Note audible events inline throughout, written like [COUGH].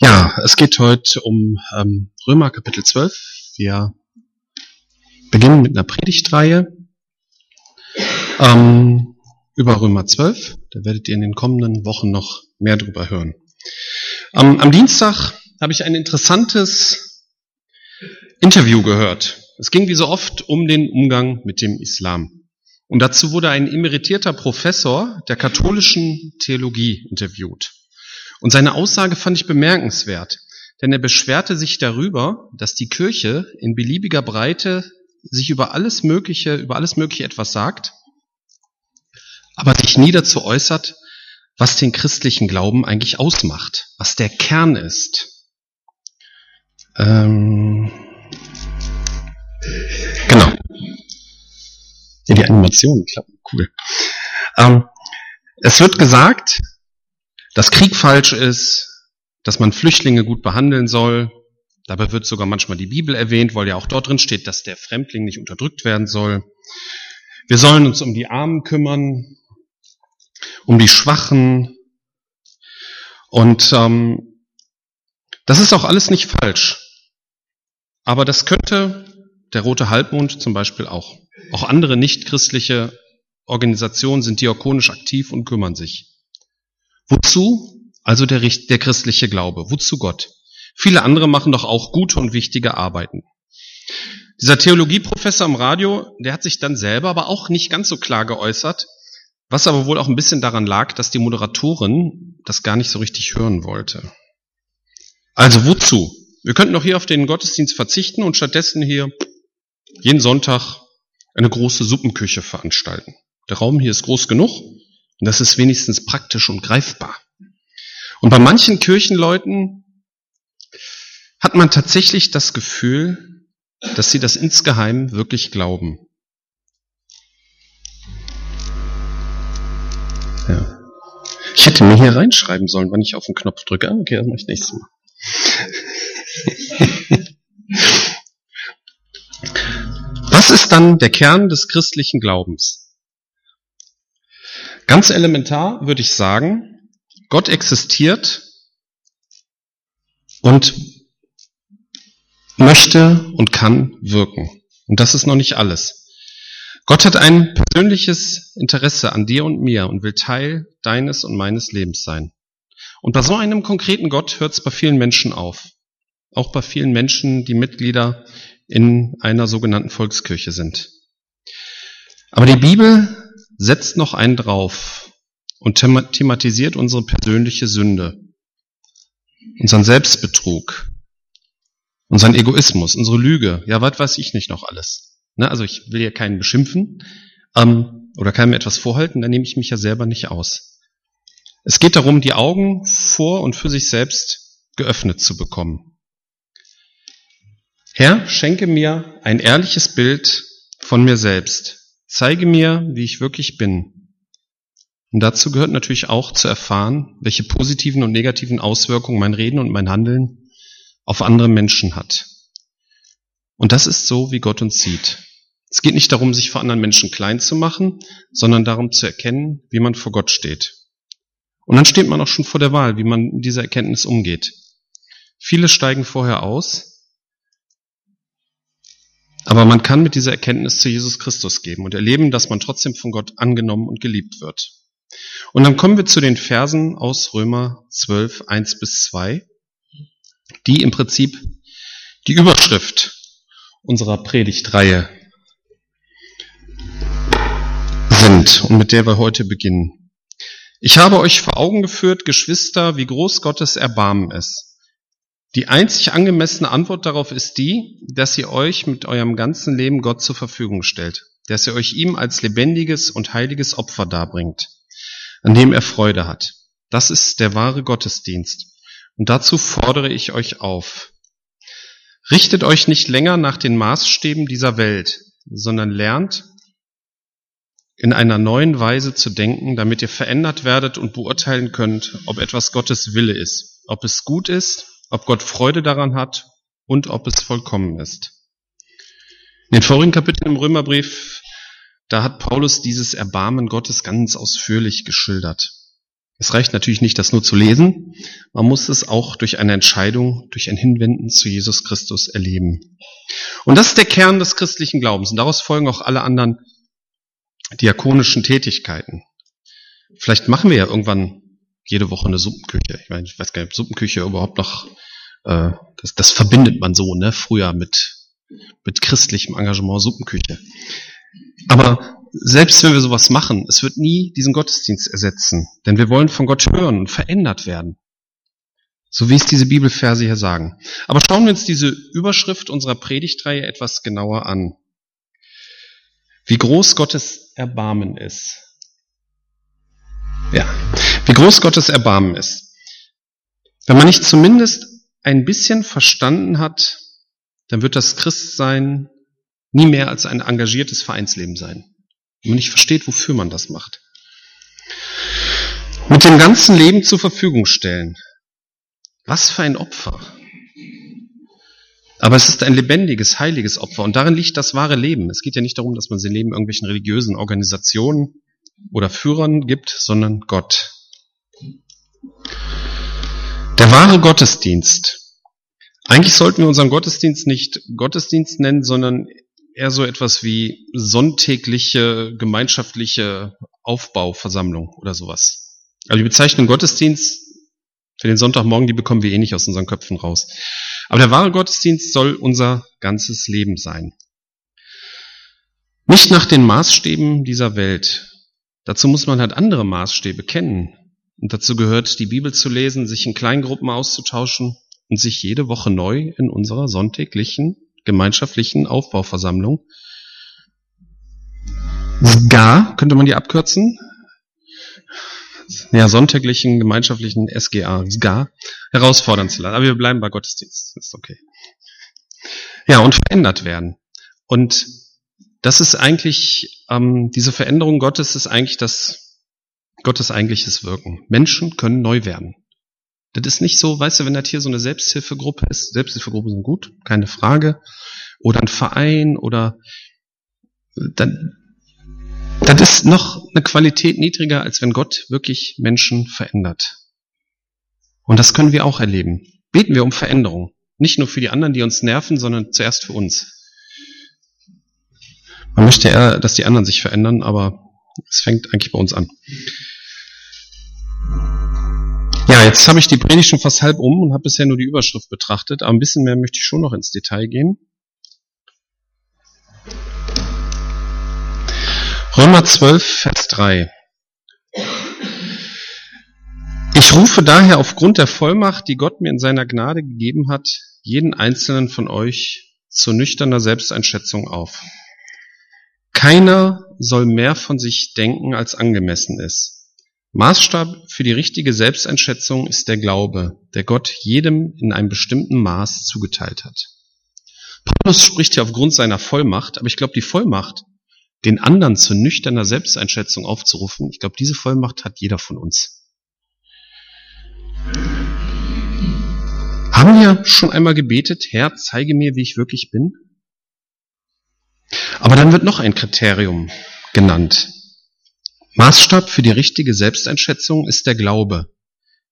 Ja, es geht heute um ähm, Römer Kapitel 12. Wir beginnen mit einer Predigtreihe ähm, über Römer 12. Da werdet ihr in den kommenden Wochen noch mehr drüber hören. Ähm, am Dienstag habe ich ein interessantes Interview gehört. Es ging wie so oft um den Umgang mit dem Islam. Und dazu wurde ein emeritierter Professor der katholischen Theologie interviewt. Und seine Aussage fand ich bemerkenswert, denn er beschwerte sich darüber, dass die Kirche in beliebiger Breite sich über alles Mögliche, über alles Mögliche etwas sagt, aber sich nie dazu äußert, was den christlichen Glauben eigentlich ausmacht, was der Kern ist. Ähm, genau. Ja, die Animationen klappen, cool. Ähm, es wird gesagt, dass Krieg falsch ist, dass man Flüchtlinge gut behandeln soll. Dabei wird sogar manchmal die Bibel erwähnt, weil ja auch dort drin steht, dass der Fremdling nicht unterdrückt werden soll. Wir sollen uns um die Armen kümmern, um die Schwachen. Und ähm, das ist auch alles nicht falsch. Aber das könnte der Rote Halbmond zum Beispiel auch. Auch andere nichtchristliche Organisationen sind diakonisch aktiv und kümmern sich. Wozu? Also der, der christliche Glaube. Wozu Gott? Viele andere machen doch auch gute und wichtige Arbeiten. Dieser Theologieprofessor im Radio, der hat sich dann selber aber auch nicht ganz so klar geäußert, was aber wohl auch ein bisschen daran lag, dass die Moderatorin das gar nicht so richtig hören wollte. Also wozu? Wir könnten doch hier auf den Gottesdienst verzichten und stattdessen hier jeden Sonntag eine große Suppenküche veranstalten. Der Raum hier ist groß genug und das ist wenigstens praktisch und greifbar. Und bei manchen Kirchenleuten hat man tatsächlich das Gefühl, dass sie das insgeheim wirklich glauben. Ja. Ich hätte mir hier reinschreiben sollen, wann ich auf den Knopf drücke. Ah, okay, das mache ich nächstes Mal. [LAUGHS] Was ist dann der Kern des christlichen Glaubens? Ganz elementar würde ich sagen, Gott existiert und möchte und kann wirken. Und das ist noch nicht alles. Gott hat ein persönliches Interesse an dir und mir und will Teil deines und meines Lebens sein. Und bei so einem konkreten Gott hört es bei vielen Menschen auf. Auch bei vielen Menschen, die Mitglieder in einer sogenannten Volkskirche sind. Aber die Bibel setzt noch einen drauf und thematisiert unsere persönliche Sünde, unseren Selbstbetrug, unseren Egoismus, unsere Lüge, ja, was weiß ich nicht noch alles. Ne, also ich will hier keinen beschimpfen ähm, oder keinem etwas vorhalten, da nehme ich mich ja selber nicht aus. Es geht darum, die Augen vor und für sich selbst geöffnet zu bekommen. Herr, schenke mir ein ehrliches Bild von mir selbst, Zeige mir, wie ich wirklich bin. Und dazu gehört natürlich auch zu erfahren, welche positiven und negativen Auswirkungen mein Reden und mein Handeln auf andere Menschen hat. Und das ist so, wie Gott uns sieht. Es geht nicht darum, sich vor anderen Menschen klein zu machen, sondern darum zu erkennen, wie man vor Gott steht. Und dann steht man auch schon vor der Wahl, wie man mit dieser Erkenntnis umgeht. Viele steigen vorher aus, aber man kann mit dieser Erkenntnis zu Jesus Christus geben und erleben, dass man trotzdem von Gott angenommen und geliebt wird. Und dann kommen wir zu den Versen aus Römer 12, 1 bis 2, die im Prinzip die Überschrift unserer Predigtreihe sind und mit der wir heute beginnen. Ich habe euch vor Augen geführt, Geschwister, wie groß Gottes Erbarmen ist. Die einzig angemessene Antwort darauf ist die, dass ihr euch mit eurem ganzen Leben Gott zur Verfügung stellt, dass ihr euch ihm als lebendiges und heiliges Opfer darbringt, an dem er Freude hat. Das ist der wahre Gottesdienst. Und dazu fordere ich euch auf. Richtet euch nicht länger nach den Maßstäben dieser Welt, sondern lernt in einer neuen Weise zu denken, damit ihr verändert werdet und beurteilen könnt, ob etwas Gottes Wille ist, ob es gut ist ob Gott Freude daran hat und ob es vollkommen ist. In den vorigen Kapiteln im Römerbrief, da hat Paulus dieses Erbarmen Gottes ganz ausführlich geschildert. Es reicht natürlich nicht, das nur zu lesen. Man muss es auch durch eine Entscheidung, durch ein Hinwenden zu Jesus Christus erleben. Und das ist der Kern des christlichen Glaubens. Und daraus folgen auch alle anderen diakonischen Tätigkeiten. Vielleicht machen wir ja irgendwann jede Woche eine Suppenküche. Ich meine, ich weiß gar nicht, ob Suppenküche überhaupt noch, äh, das, das verbindet man so, ne, früher mit, mit christlichem Engagement Suppenküche. Aber selbst wenn wir sowas machen, es wird nie diesen Gottesdienst ersetzen, denn wir wollen von Gott hören und verändert werden. So wie es diese Bibelverse hier sagen. Aber schauen wir uns diese Überschrift unserer Predigtreihe etwas genauer an. Wie groß Gottes Erbarmen ist. Ja, wie groß Gottes Erbarmen ist. Wenn man nicht zumindest ein bisschen verstanden hat, dann wird das Christsein nie mehr als ein engagiertes Vereinsleben sein. Wenn man nicht versteht, wofür man das macht. Mit dem ganzen Leben zur Verfügung stellen. Was für ein Opfer. Aber es ist ein lebendiges, heiliges Opfer und darin liegt das wahre Leben. Es geht ja nicht darum, dass man sein Leben irgendwelchen religiösen Organisationen oder Führern gibt, sondern Gott. Der wahre Gottesdienst. Eigentlich sollten wir unseren Gottesdienst nicht Gottesdienst nennen, sondern eher so etwas wie sonntägliche gemeinschaftliche Aufbauversammlung oder sowas. Also die Bezeichnung Gottesdienst für den Sonntagmorgen, die bekommen wir eh nicht aus unseren Köpfen raus. Aber der wahre Gottesdienst soll unser ganzes Leben sein. Nicht nach den Maßstäben dieser Welt, Dazu muss man halt andere Maßstäbe kennen. Und dazu gehört, die Bibel zu lesen, sich in Kleingruppen auszutauschen und sich jede Woche neu in unserer sonntäglichen, gemeinschaftlichen Aufbauversammlung SGA, könnte man die abkürzen? Ja, sonntäglichen, gemeinschaftlichen SGA, SGA, herausfordern zu lassen. Aber wir bleiben bei Gottesdienst, ist okay. Ja, und verändert werden. Und das ist eigentlich, ähm, diese Veränderung Gottes ist eigentlich das, Gottes eigentliches Wirken. Menschen können neu werden. Das ist nicht so, weißt du, wenn das hier so eine Selbsthilfegruppe ist, Selbsthilfegruppen sind gut, keine Frage, oder ein Verein oder dann, das ist noch eine Qualität niedriger, als wenn Gott wirklich Menschen verändert. Und das können wir auch erleben. Beten wir um Veränderung. Nicht nur für die anderen, die uns nerven, sondern zuerst für uns. Man möchte eher, dass die anderen sich verändern, aber es fängt eigentlich bei uns an. Ja, jetzt habe ich die Predigt schon fast halb um und habe bisher nur die Überschrift betrachtet, aber ein bisschen mehr möchte ich schon noch ins Detail gehen. Römer 12, Vers 3. Ich rufe daher aufgrund der Vollmacht, die Gott mir in seiner Gnade gegeben hat, jeden einzelnen von euch zu nüchterner Selbsteinschätzung auf. Keiner soll mehr von sich denken, als angemessen ist. Maßstab für die richtige Selbsteinschätzung ist der Glaube, der Gott jedem in einem bestimmten Maß zugeteilt hat. Paulus spricht hier aufgrund seiner Vollmacht, aber ich glaube, die Vollmacht, den anderen zu nüchterner Selbsteinschätzung aufzurufen, ich glaube, diese Vollmacht hat jeder von uns. Haben wir schon einmal gebetet, Herr, zeige mir, wie ich wirklich bin? Aber dann wird noch ein Kriterium genannt. Maßstab für die richtige Selbsteinschätzung ist der Glaube,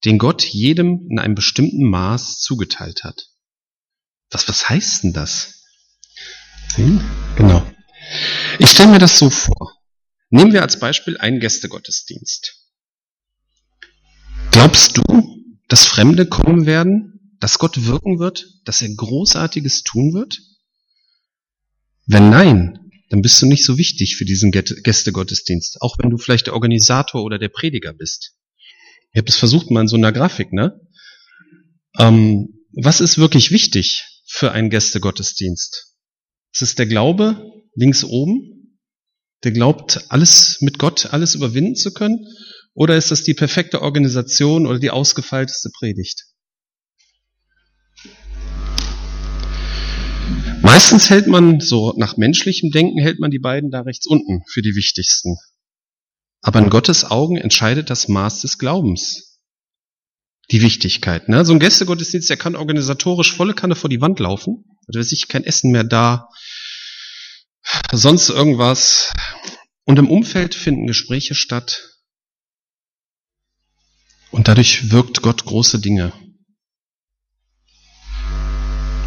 den Gott jedem in einem bestimmten Maß zugeteilt hat. Was, was heißt denn das? Sehen? Genau. Ich stelle mir das so vor. Nehmen wir als Beispiel einen Gästegottesdienst. Glaubst du, dass Fremde kommen werden, dass Gott wirken wird, dass er Großartiges tun wird? Wenn nein, dann bist du nicht so wichtig für diesen Gästegottesdienst, auch wenn du vielleicht der Organisator oder der Prediger bist. Ich habe es versucht mal in so einer Grafik, ne? Ähm, was ist wirklich wichtig für einen Gästegottesdienst? Ist es der Glaube links oben, der glaubt, alles mit Gott, alles überwinden zu können? Oder ist das die perfekte Organisation oder die ausgefeilteste Predigt? Meistens hält man, so nach menschlichem Denken, hält man die beiden da rechts unten für die wichtigsten. Aber in Gottes Augen entscheidet das Maß des Glaubens. Die Wichtigkeit. Ne? So ein Gästegottesdienst, der kann organisatorisch volle Kanne vor die Wand laufen. Da ist sich kein Essen mehr da. Sonst irgendwas. Und im Umfeld finden Gespräche statt. Und dadurch wirkt Gott große Dinge.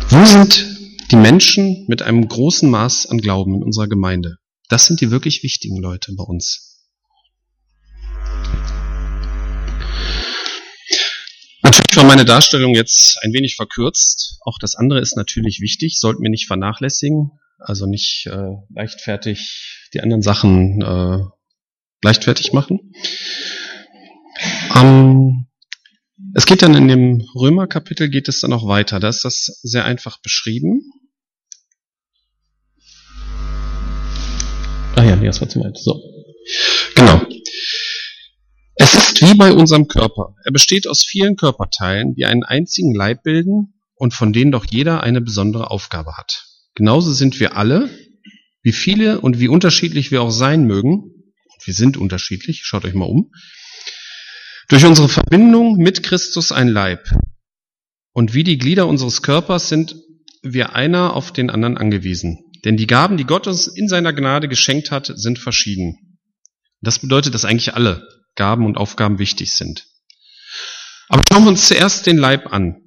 Wo sind die Menschen mit einem großen Maß an Glauben in unserer Gemeinde? Das sind die wirklich wichtigen Leute bei uns. Natürlich war meine Darstellung jetzt ein wenig verkürzt. Auch das andere ist natürlich wichtig, sollten wir nicht vernachlässigen. Also nicht äh, leichtfertig die anderen Sachen äh, leichtfertig machen. Ähm, es geht dann in dem Römerkapitel geht es dann auch weiter. Da ist das sehr einfach beschrieben. Das war zu weit. So. Genau. Es ist wie bei unserem Körper. Er besteht aus vielen Körperteilen, die einen einzigen Leib bilden und von denen doch jeder eine besondere Aufgabe hat. Genauso sind wir alle, wie viele und wie unterschiedlich wir auch sein mögen, wir sind unterschiedlich, schaut euch mal um, durch unsere Verbindung mit Christus ein Leib. Und wie die Glieder unseres Körpers sind wir einer auf den anderen angewiesen. Denn die Gaben, die Gott uns in seiner Gnade geschenkt hat, sind verschieden. Das bedeutet, dass eigentlich alle Gaben und Aufgaben wichtig sind. Aber schauen wir uns zuerst den Leib an.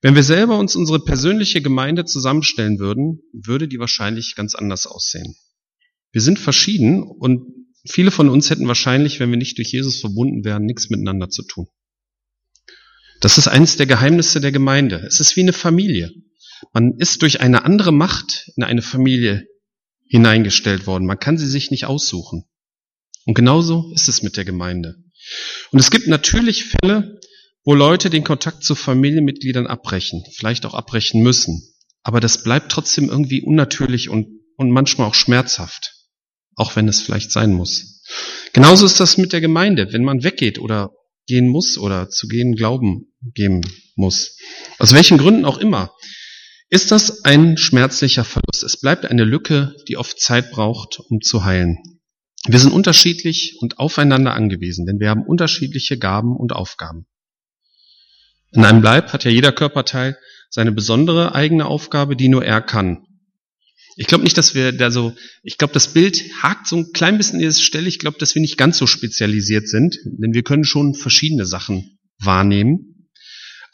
Wenn wir selber uns unsere persönliche Gemeinde zusammenstellen würden, würde die wahrscheinlich ganz anders aussehen. Wir sind verschieden und viele von uns hätten wahrscheinlich, wenn wir nicht durch Jesus verbunden wären, nichts miteinander zu tun. Das ist eines der Geheimnisse der Gemeinde. Es ist wie eine Familie. Man ist durch eine andere Macht in eine Familie hineingestellt worden. Man kann sie sich nicht aussuchen. Und genauso ist es mit der Gemeinde. Und es gibt natürlich Fälle, wo Leute den Kontakt zu Familienmitgliedern abbrechen, vielleicht auch abbrechen müssen. Aber das bleibt trotzdem irgendwie unnatürlich und, und manchmal auch schmerzhaft, auch wenn es vielleicht sein muss. Genauso ist das mit der Gemeinde, wenn man weggeht oder gehen muss oder zu gehen Glauben geben muss. Aus welchen Gründen auch immer ist das ein schmerzlicher Verlust. Es bleibt eine Lücke, die oft Zeit braucht, um zu heilen. Wir sind unterschiedlich und aufeinander angewiesen, denn wir haben unterschiedliche Gaben und Aufgaben. In einem Leib hat ja jeder Körperteil seine besondere eigene Aufgabe, die nur er kann. Ich glaube nicht, dass wir da so, ich glaube, das Bild hakt so ein klein bisschen in diese Stelle. Ich glaube, dass wir nicht ganz so spezialisiert sind, denn wir können schon verschiedene Sachen wahrnehmen.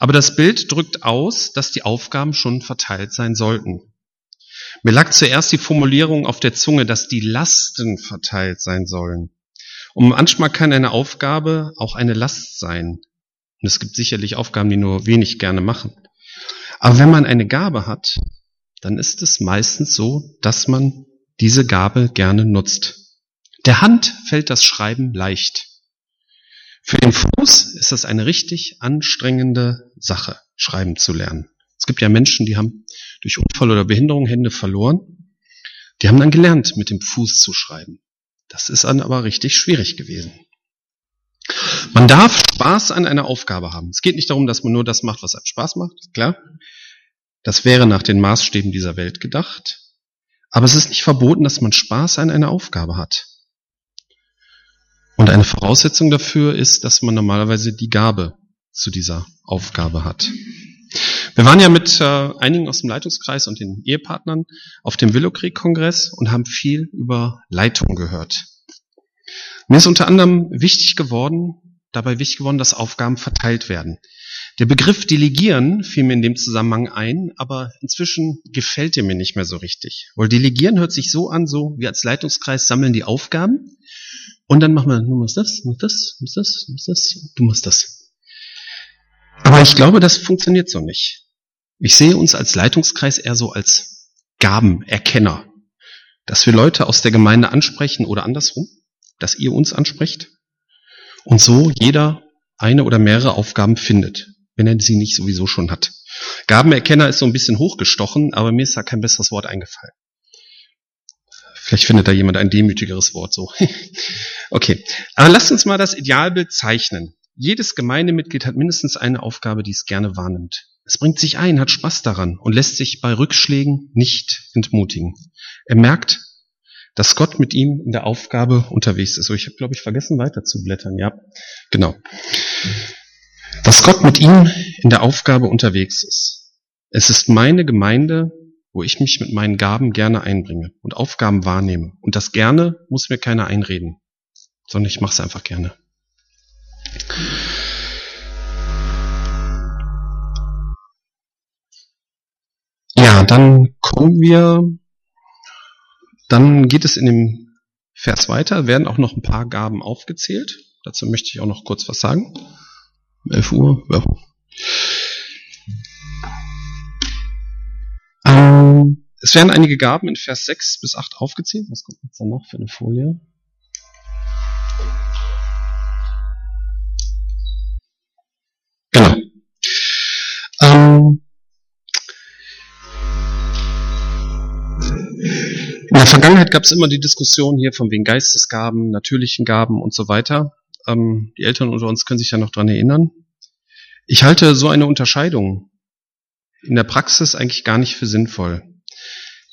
Aber das Bild drückt aus, dass die Aufgaben schon verteilt sein sollten. Mir lag zuerst die Formulierung auf der Zunge, dass die Lasten verteilt sein sollen. Und manchmal kann eine Aufgabe auch eine Last sein. Und es gibt sicherlich Aufgaben, die nur wenig gerne machen. Aber wenn man eine Gabe hat, dann ist es meistens so, dass man diese Gabe gerne nutzt. Der Hand fällt das Schreiben leicht. Für den Fuß ist das eine richtig anstrengende Sache, schreiben zu lernen. Es gibt ja Menschen, die haben durch Unfall oder Behinderung Hände verloren. Die haben dann gelernt, mit dem Fuß zu schreiben. Das ist dann aber richtig schwierig gewesen. Man darf Spaß an einer Aufgabe haben. Es geht nicht darum, dass man nur das macht, was einem Spaß macht, klar. Das wäre nach den Maßstäben dieser Welt gedacht. Aber es ist nicht verboten, dass man Spaß an einer Aufgabe hat. Und eine Voraussetzung dafür ist, dass man normalerweise die Gabe zu dieser Aufgabe hat. Wir waren ja mit äh, einigen aus dem Leitungskreis und den Ehepartnern auf dem Willowkrieg-Kongress und haben viel über Leitung gehört. Mir ist unter anderem wichtig geworden, dabei wichtig geworden, dass Aufgaben verteilt werden. Der Begriff Delegieren fiel mir in dem Zusammenhang ein, aber inzwischen gefällt er mir nicht mehr so richtig. Weil Delegieren hört sich so an, so wir als Leitungskreis sammeln die Aufgaben und dann machen wir, du musst das, du musst das, du musst das, du musst das, du musst das. Aber ich glaube, das funktioniert so nicht. Ich sehe uns als Leitungskreis eher so als Gabenerkenner. Dass wir Leute aus der Gemeinde ansprechen oder andersrum, dass ihr uns ansprecht und so jeder eine oder mehrere Aufgaben findet, wenn er sie nicht sowieso schon hat. Gabenerkenner ist so ein bisschen hochgestochen, aber mir ist da kein besseres Wort eingefallen. Vielleicht findet da jemand ein demütigeres Wort so. [LAUGHS] okay, aber lasst uns mal das Idealbild zeichnen. Jedes Gemeindemitglied hat mindestens eine Aufgabe, die es gerne wahrnimmt. Es bringt sich ein, hat Spaß daran und lässt sich bei Rückschlägen nicht entmutigen. Er merkt, dass Gott mit ihm in der Aufgabe unterwegs ist. So, ich habe, glaube ich, vergessen weiter zu blättern. Ja, genau dass Gott mit ihm in der Aufgabe unterwegs ist. Es ist meine Gemeinde, wo ich mich mit meinen Gaben gerne einbringe und Aufgaben wahrnehme. Und das gerne muss mir keiner einreden, sondern ich mache es einfach gerne. Ja, dann kommen wir, dann geht es in dem Vers weiter, werden auch noch ein paar Gaben aufgezählt. Dazu möchte ich auch noch kurz was sagen. 11 Uhr. Ja. Ähm, es werden einige Gaben in Vers 6 bis 8 aufgezählt. Was kommt jetzt danach für eine Folie? Genau. Ähm, in der Vergangenheit gab es immer die Diskussion hier von wegen Geistesgaben, natürlichen Gaben und so weiter. Ähm, die Eltern unter uns können sich ja noch dran erinnern. Ich halte so eine Unterscheidung in der Praxis eigentlich gar nicht für sinnvoll.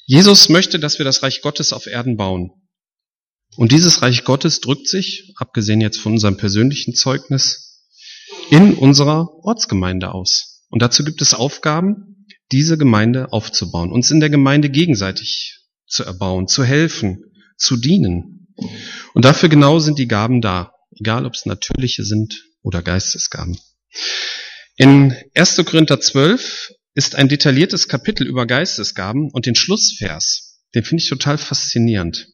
Jesus möchte, dass wir das Reich Gottes auf Erden bauen. Und dieses Reich Gottes drückt sich, abgesehen jetzt von unserem persönlichen Zeugnis, in unserer Ortsgemeinde aus. Und dazu gibt es Aufgaben, diese Gemeinde aufzubauen, uns in der Gemeinde gegenseitig zu erbauen, zu helfen, zu dienen. Und dafür genau sind die Gaben da, egal ob es natürliche sind oder Geistesgaben. In 1. Korinther 12 ist ein detailliertes Kapitel über Geistesgaben und den Schlussvers, den finde ich total faszinierend.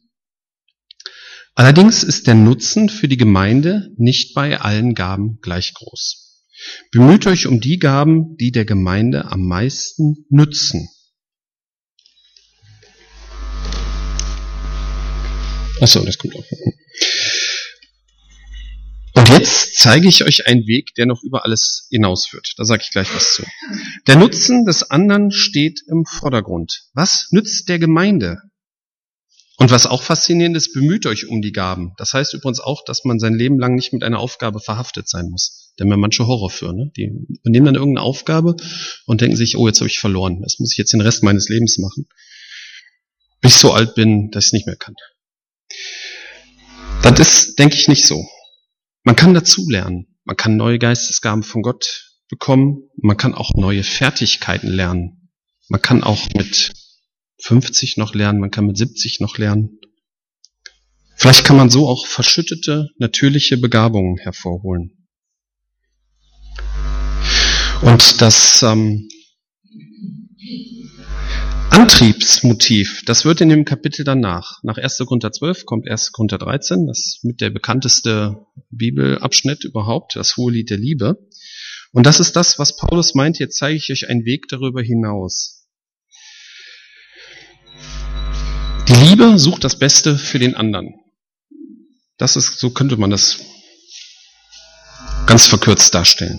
Allerdings ist der Nutzen für die Gemeinde nicht bei allen Gaben gleich groß. Bemüht euch um die Gaben, die der Gemeinde am meisten nützen. Achso, das kommt auch. Jetzt zeige ich euch einen Weg, der noch über alles hinausführt. Da sage ich gleich was zu. Der Nutzen des anderen steht im Vordergrund. Was nützt der Gemeinde? Und was auch faszinierend ist, bemüht euch um die Gaben. Das heißt übrigens auch, dass man sein Leben lang nicht mit einer Aufgabe verhaftet sein muss. Denn wir manche Horror für, ne? Die nehmen dann irgendeine Aufgabe und denken sich, oh, jetzt habe ich verloren. Das muss ich jetzt den Rest meines Lebens machen. Bis ich so alt bin, dass ich es nicht mehr kann. Das ist, denke ich, nicht so. Man kann dazulernen. Man kann neue Geistesgaben von Gott bekommen. Man kann auch neue Fertigkeiten lernen. Man kann auch mit 50 noch lernen. Man kann mit 70 noch lernen. Vielleicht kann man so auch verschüttete, natürliche Begabungen hervorholen. Und das ähm, Antriebsmotiv, das wird in dem Kapitel danach. Nach 1. Korinther 12 kommt 1. Korinther 13, das ist mit der bekannteste Bibelabschnitt überhaupt, das hohe Lied der Liebe. Und das ist das, was Paulus meint, jetzt zeige ich euch einen Weg darüber hinaus. Die Liebe sucht das Beste für den anderen. Das ist, so könnte man das ganz verkürzt darstellen.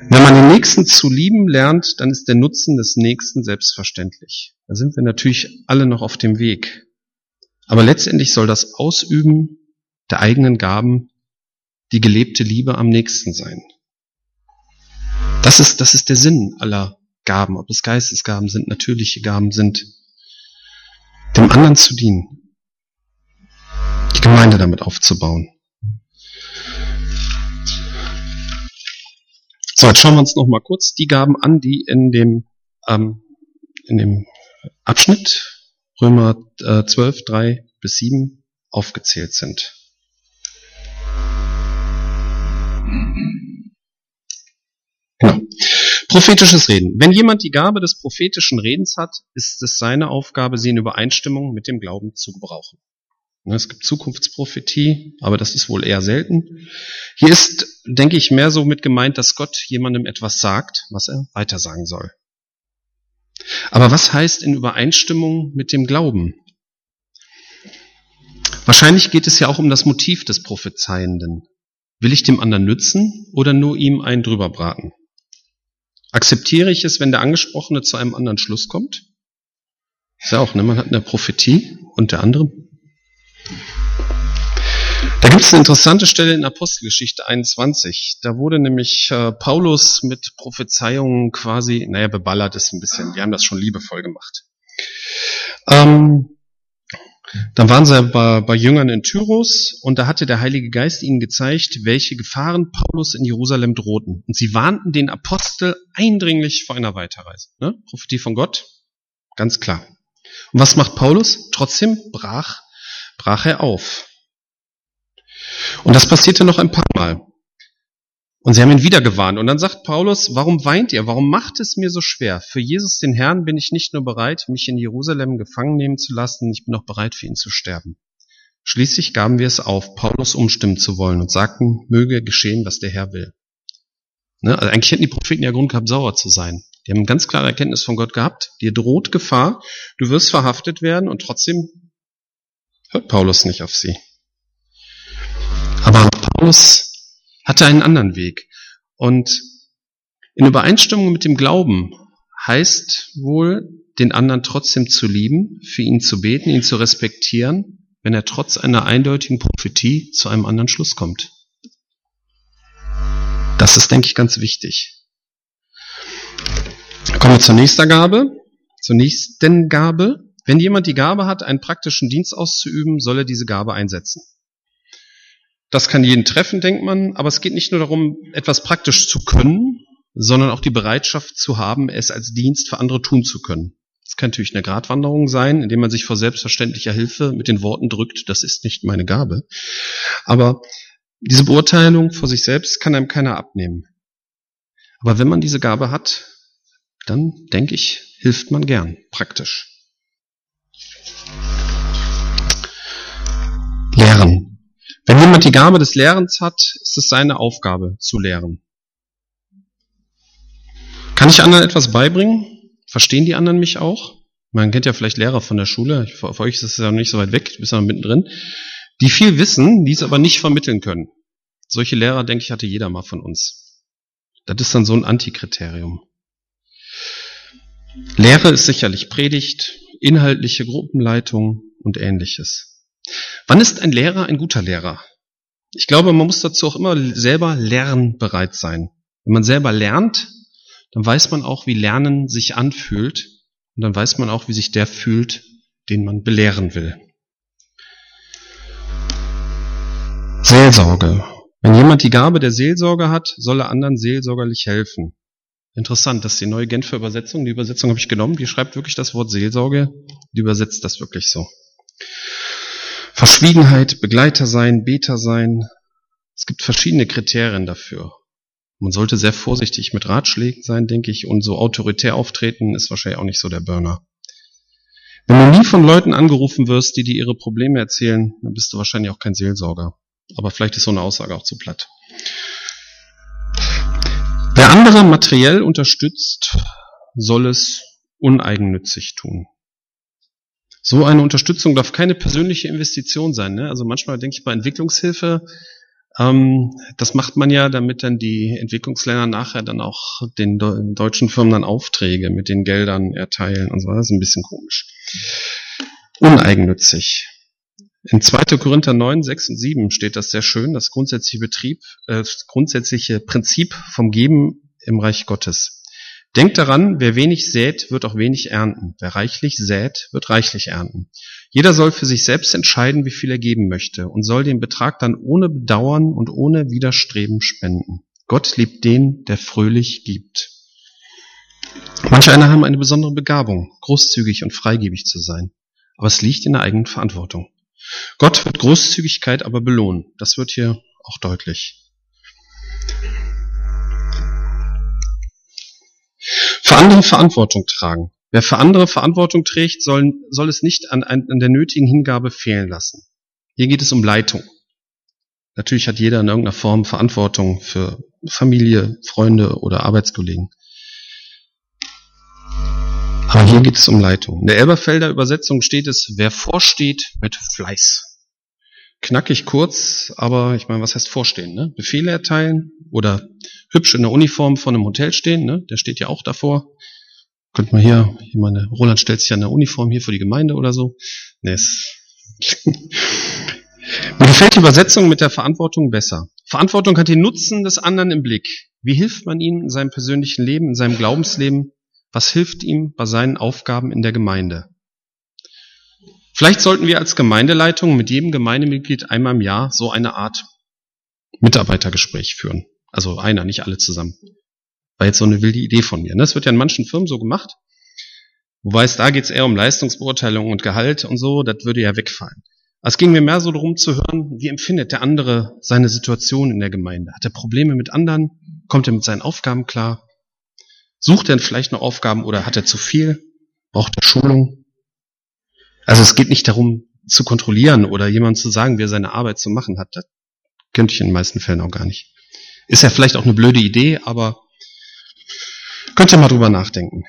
Wenn man den Nächsten zu lieben lernt, dann ist der Nutzen des Nächsten selbstverständlich. Da sind wir natürlich alle noch auf dem Weg. Aber letztendlich soll das Ausüben der eigenen Gaben die gelebte Liebe am nächsten sein. Das ist, das ist der Sinn aller Gaben, ob es Geistesgaben sind, natürliche Gaben sind, dem anderen zu dienen, die Gemeinde damit aufzubauen. So, jetzt schauen wir uns noch mal kurz die Gaben an, die in dem, ähm, in dem Abschnitt Römer äh, 12, 3 bis 7 aufgezählt sind. Genau. Prophetisches Reden. Wenn jemand die Gabe des prophetischen Redens hat, ist es seine Aufgabe, sie in Übereinstimmung mit dem Glauben zu gebrauchen. Ne, es gibt Zukunftsprophetie, aber das ist wohl eher selten. Hier ist, denke ich, mehr so mit gemeint, dass Gott jemandem etwas sagt, was er weitersagen soll. Aber was heißt in Übereinstimmung mit dem Glauben? Wahrscheinlich geht es ja auch um das Motiv des Prophezeienden. Will ich dem anderen nützen oder nur ihm einen drüber braten? Akzeptiere ich es, wenn der Angesprochene zu einem anderen Schluss kommt? Ist ja auch, ne? Man hat eine Prophetie und der andere da gibt es eine interessante Stelle in Apostelgeschichte 21. Da wurde nämlich äh, Paulus mit Prophezeiungen quasi, naja, beballert ist ein bisschen. Die haben das schon liebevoll gemacht. Ähm, dann waren sie bei, bei Jüngern in Tyros und da hatte der Heilige Geist ihnen gezeigt, welche Gefahren Paulus in Jerusalem drohten. Und sie warnten den Apostel eindringlich vor einer Weiterreise. Ne? Prophetie von Gott, ganz klar. Und was macht Paulus? Trotzdem brach brach er auf. Und das passierte noch ein paar Mal. Und sie haben ihn wieder gewarnt. Und dann sagt Paulus, warum weint ihr? Warum macht es mir so schwer? Für Jesus, den Herrn, bin ich nicht nur bereit, mich in Jerusalem gefangen nehmen zu lassen, ich bin auch bereit, für ihn zu sterben. Schließlich gaben wir es auf, Paulus umstimmen zu wollen und sagten, möge geschehen, was der Herr will. Ne? Also eigentlich hätten die Propheten ja Grund gehabt, sauer zu sein. Die haben ganz klare Erkenntnis von Gott gehabt. Dir droht Gefahr, du wirst verhaftet werden und trotzdem hört Paulus nicht auf sie. Aber Paulus hatte einen anderen Weg. Und in Übereinstimmung mit dem Glauben heißt wohl, den anderen trotzdem zu lieben, für ihn zu beten, ihn zu respektieren, wenn er trotz einer eindeutigen Prophetie zu einem anderen Schluss kommt. Das ist, denke ich, ganz wichtig. Kommen wir zur nächsten Gabe. Zur nächsten Gabe. Wenn jemand die Gabe hat, einen praktischen Dienst auszuüben, soll er diese Gabe einsetzen. Das kann jeden treffen, denkt man, aber es geht nicht nur darum, etwas praktisch zu können, sondern auch die Bereitschaft zu haben, es als Dienst für andere tun zu können. Das kann natürlich eine Gratwanderung sein, indem man sich vor selbstverständlicher Hilfe mit den Worten drückt, das ist nicht meine Gabe. Aber diese Beurteilung vor sich selbst kann einem keiner abnehmen. Aber wenn man diese Gabe hat, dann denke ich, hilft man gern, praktisch. Lehren. Wenn jemand die Gabe des Lehrens hat, ist es seine Aufgabe zu lehren. Kann ich anderen etwas beibringen? Verstehen die anderen mich auch? Man kennt ja vielleicht Lehrer von der Schule, für euch ist es ja noch nicht so weit weg, du bist ja mittendrin, die viel wissen, die es aber nicht vermitteln können. Solche Lehrer, denke ich, hatte jeder mal von uns. Das ist dann so ein Antikriterium. Lehre ist sicherlich Predigt, inhaltliche Gruppenleitung und ähnliches. Wann ist ein Lehrer ein guter Lehrer? Ich glaube, man muss dazu auch immer selber lernbereit sein. Wenn man selber lernt, dann weiß man auch, wie Lernen sich anfühlt und dann weiß man auch, wie sich der fühlt, den man belehren will. Seelsorge. Wenn jemand die Gabe der Seelsorge hat, soll er anderen seelsorgerlich helfen. Interessant, dass die neue Genfer Übersetzung, die Übersetzung habe ich genommen, die schreibt wirklich das Wort Seelsorge, die übersetzt das wirklich so. Verschwiegenheit, Begleiter sein, Beter sein. Es gibt verschiedene Kriterien dafür. Man sollte sehr vorsichtig mit Ratschlägen sein, denke ich, und so autoritär auftreten ist wahrscheinlich auch nicht so der Burner. Wenn du nie von Leuten angerufen wirst, die dir ihre Probleme erzählen, dann bist du wahrscheinlich auch kein Seelsorger. Aber vielleicht ist so eine Aussage auch zu platt. Wer andere materiell unterstützt, soll es uneigennützig tun. So eine Unterstützung darf keine persönliche Investition sein. Ne? Also manchmal denke ich bei Entwicklungshilfe, ähm, das macht man ja, damit dann die Entwicklungsländer nachher dann auch den deutschen Firmen dann Aufträge mit den Geldern erteilen und so. Das ist ein bisschen komisch. Uneigennützig. In 2. Korinther 9, 6 und 7 steht das sehr schön, das grundsätzliche Betrieb, äh, das grundsätzliche Prinzip vom Geben im Reich Gottes. Denkt daran, wer wenig sät, wird auch wenig ernten. Wer reichlich sät, wird reichlich ernten. Jeder soll für sich selbst entscheiden, wie viel er geben möchte und soll den Betrag dann ohne Bedauern und ohne Widerstreben spenden. Gott liebt den, der fröhlich gibt. Manche einer haben eine besondere Begabung, großzügig und freigebig zu sein. Aber es liegt in der eigenen Verantwortung. Gott wird Großzügigkeit aber belohnen. Das wird hier auch deutlich. Für andere Verantwortung tragen. Wer für andere Verantwortung trägt, soll, soll es nicht an, an der nötigen Hingabe fehlen lassen. Hier geht es um Leitung. Natürlich hat jeder in irgendeiner Form Verantwortung für Familie, Freunde oder Arbeitskollegen. Aber hier geht es um Leitung. In der Elberfelder Übersetzung steht es, wer vorsteht mit Fleiß. Knackig kurz, aber ich meine, was heißt vorstehen? Ne? Befehle erteilen oder hübsch in der Uniform von einem Hotel stehen, ne? der steht ja auch davor. Könnt man hier, ich meine, Roland stellt sich ja in der Uniform hier für die Gemeinde oder so. Nee, es [LAUGHS] Mir gefällt die Übersetzung mit der Verantwortung besser. Verantwortung hat den Nutzen des anderen im Blick. Wie hilft man ihm in seinem persönlichen Leben, in seinem Glaubensleben? Was hilft ihm bei seinen Aufgaben in der Gemeinde? Vielleicht sollten wir als Gemeindeleitung mit jedem Gemeindemitglied einmal im Jahr so eine Art Mitarbeitergespräch führen. Also einer, nicht alle zusammen. War jetzt so eine wilde Idee von mir. Das wird ja in manchen Firmen so gemacht. Wobei es da geht es eher um Leistungsbeurteilung und Gehalt und so, das würde ja wegfallen. Es ging mir mehr so darum zu hören, wie empfindet der andere seine Situation in der Gemeinde? Hat er Probleme mit anderen? Kommt er mit seinen Aufgaben klar? Sucht er vielleicht noch Aufgaben oder hat er zu viel? Braucht er Schulung? Also es geht nicht darum zu kontrollieren oder jemand zu sagen, wie er seine Arbeit zu machen hat. Das könnte ich in den meisten Fällen auch gar nicht. Ist ja vielleicht auch eine blöde Idee, aber könnt ihr mal drüber nachdenken.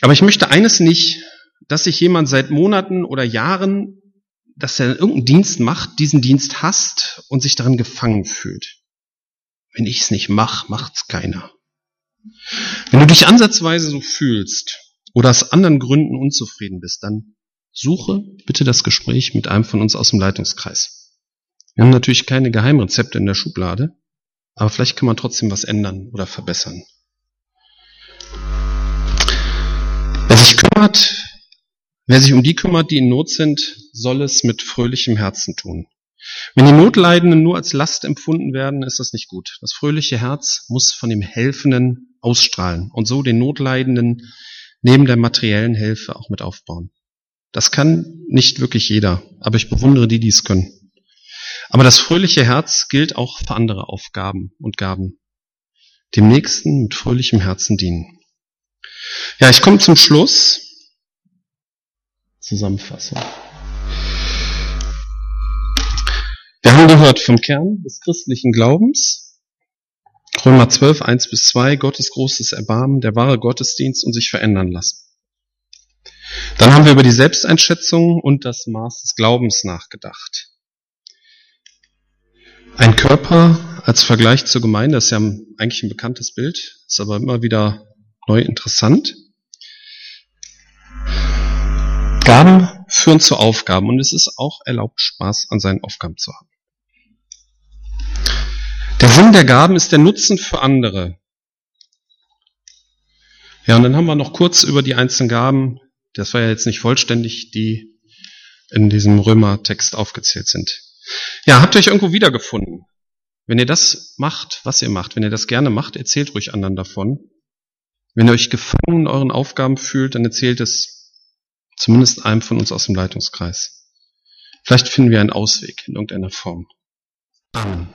Aber ich möchte eines nicht, dass sich jemand seit Monaten oder Jahren dass er irgendeinen Dienst macht, diesen Dienst hasst und sich darin gefangen fühlt. Wenn ich es nicht mache, macht's keiner. Wenn du dich ansatzweise so fühlst oder aus anderen Gründen unzufrieden bist, dann suche bitte das Gespräch mit einem von uns aus dem Leitungskreis. Wir haben natürlich keine Geheimrezepte in der Schublade, aber vielleicht kann man trotzdem was ändern oder verbessern. Wer sich kümmert, Wer sich um die kümmert, die in Not sind, soll es mit fröhlichem Herzen tun. Wenn die Notleidenden nur als Last empfunden werden, ist das nicht gut. Das fröhliche Herz muss von dem Helfenden ausstrahlen und so den Notleidenden neben der materiellen Hilfe auch mit aufbauen. Das kann nicht wirklich jeder, aber ich bewundere die, die es können. Aber das fröhliche Herz gilt auch für andere Aufgaben und Gaben. Dem Nächsten mit fröhlichem Herzen dienen. Ja, ich komme zum Schluss. Zusammenfassung. Wir haben gehört vom Kern des christlichen Glaubens, Römer 12, 1 bis 2, Gottes großes Erbarmen, der wahre Gottesdienst und sich verändern lassen. Dann haben wir über die Selbsteinschätzung und das Maß des Glaubens nachgedacht. Ein Körper als Vergleich zur Gemeinde ist ja eigentlich ein bekanntes Bild, ist aber immer wieder neu interessant. Gaben führen zu Aufgaben und es ist auch erlaubt, Spaß an seinen Aufgaben zu haben. Der Sinn der Gaben ist der Nutzen für andere. Ja, und dann haben wir noch kurz über die einzelnen Gaben, das war ja jetzt nicht vollständig, die in diesem Römer-Text aufgezählt sind. Ja, habt ihr euch irgendwo wiedergefunden? Wenn ihr das macht, was ihr macht, wenn ihr das gerne macht, erzählt ruhig anderen davon. Wenn ihr euch gefangen in euren Aufgaben fühlt, dann erzählt es Zumindest einem von uns aus dem Leitungskreis. Vielleicht finden wir einen Ausweg in irgendeiner Form. Amen.